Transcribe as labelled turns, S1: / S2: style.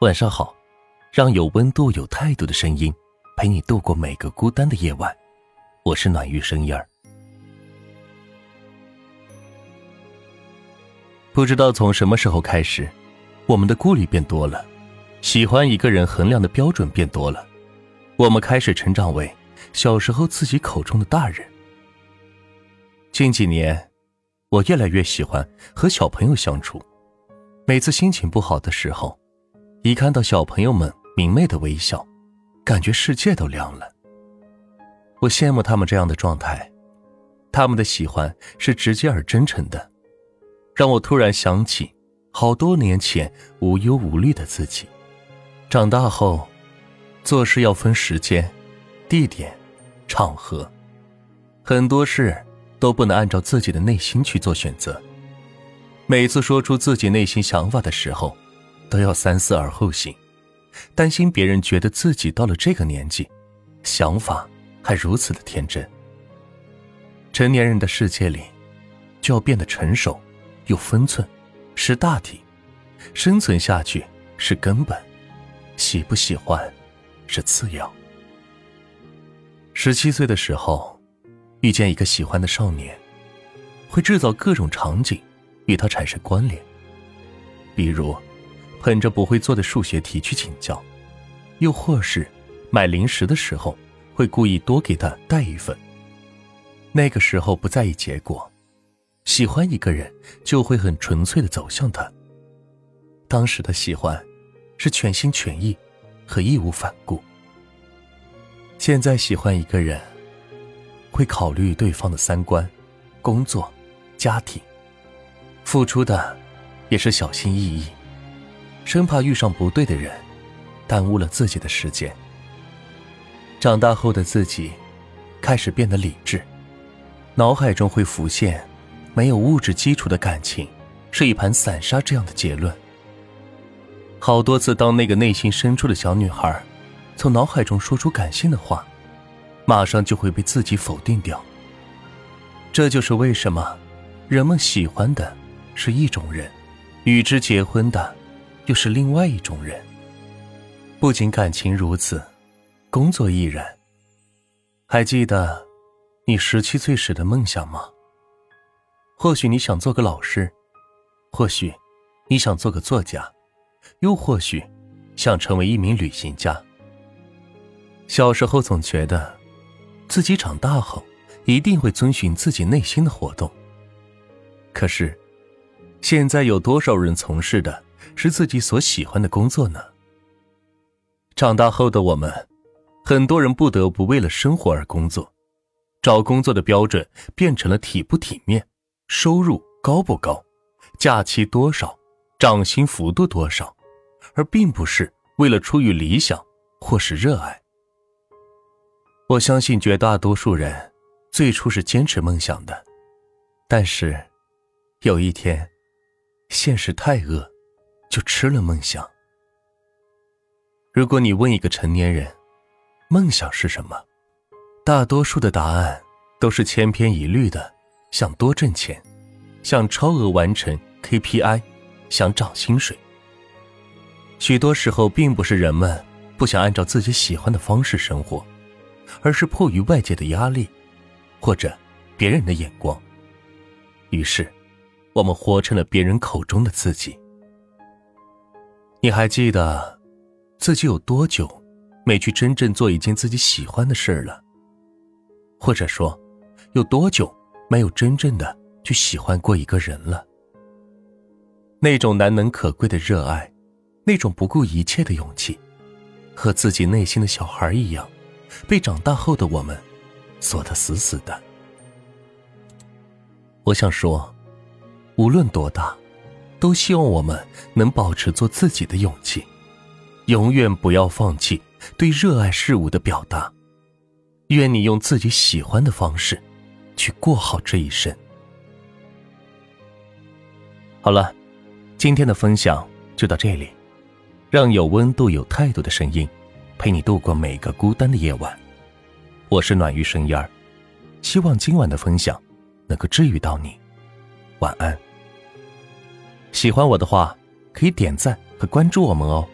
S1: 晚上好，让有温度、有态度的声音陪你度过每个孤单的夜晚。我是暖玉声音儿。不知道从什么时候开始，我们的顾虑变多了，喜欢一个人衡量的标准变多了，我们开始成长为小时候自己口中的大人。近几年，我越来越喜欢和小朋友相处。每次心情不好的时候，一看到小朋友们明媚的微笑，感觉世界都亮了。我羡慕他们这样的状态，他们的喜欢是直接而真诚的，让我突然想起好多年前无忧无虑的自己。长大后，做事要分时间、地点、场合，很多事都不能按照自己的内心去做选择。每次说出自己内心想法的时候，都要三思而后行，担心别人觉得自己到了这个年纪，想法还如此的天真。成年人的世界里，就要变得成熟，有分寸，识大体，生存下去是根本，喜不喜欢是次要。十七岁的时候，遇见一个喜欢的少年，会制造各种场景。与他产生关联，比如捧着不会做的数学题去请教，又或是买零食的时候会故意多给他带一份。那个时候不在意结果，喜欢一个人就会很纯粹的走向他。当时的喜欢是全心全意和义无反顾。现在喜欢一个人，会考虑对方的三观、工作、家庭。付出的也是小心翼翼，生怕遇上不对的人，耽误了自己的时间。长大后的自己开始变得理智，脑海中会浮现“没有物质基础的感情是一盘散沙”这样的结论。好多次，当那个内心深处的小女孩从脑海中说出感性的话，马上就会被自己否定掉。这就是为什么人们喜欢的。是一种人，与之结婚的，又是另外一种人。不仅感情如此，工作亦然。还记得你十七岁时的梦想吗？或许你想做个老师，或许你想做个作家，又或许想成为一名旅行家。小时候总觉得，自己长大后一定会遵循自己内心的活动。可是。现在有多少人从事的是自己所喜欢的工作呢？长大后的我们，很多人不得不为了生活而工作，找工作的标准变成了体不体面、收入高不高、假期多少、涨薪幅度多少，而并不是为了出于理想或是热爱。我相信绝大多数人最初是坚持梦想的，但是有一天。现实太恶，就吃了梦想。如果你问一个成年人，梦想是什么，大多数的答案都是千篇一律的：想多挣钱，想超额完成 KPI，想涨薪水。许多时候，并不是人们不想按照自己喜欢的方式生活，而是迫于外界的压力，或者别人的眼光，于是。我们活成了别人口中的自己。你还记得自己有多久没去真正做一件自己喜欢的事了？或者说，有多久没有真正的去喜欢过一个人了？那种难能可贵的热爱，那种不顾一切的勇气，和自己内心的小孩一样，被长大后的我们锁得死死的。我想说。无论多大，都希望我们能保持做自己的勇气，永远不要放弃对热爱事物的表达。愿你用自己喜欢的方式，去过好这一生。好了，今天的分享就到这里，让有温度、有态度的声音，陪你度过每个孤单的夜晚。我是暖玉声音儿，希望今晚的分享能够治愈到你。晚安。喜欢我的话，可以点赞和关注我们哦。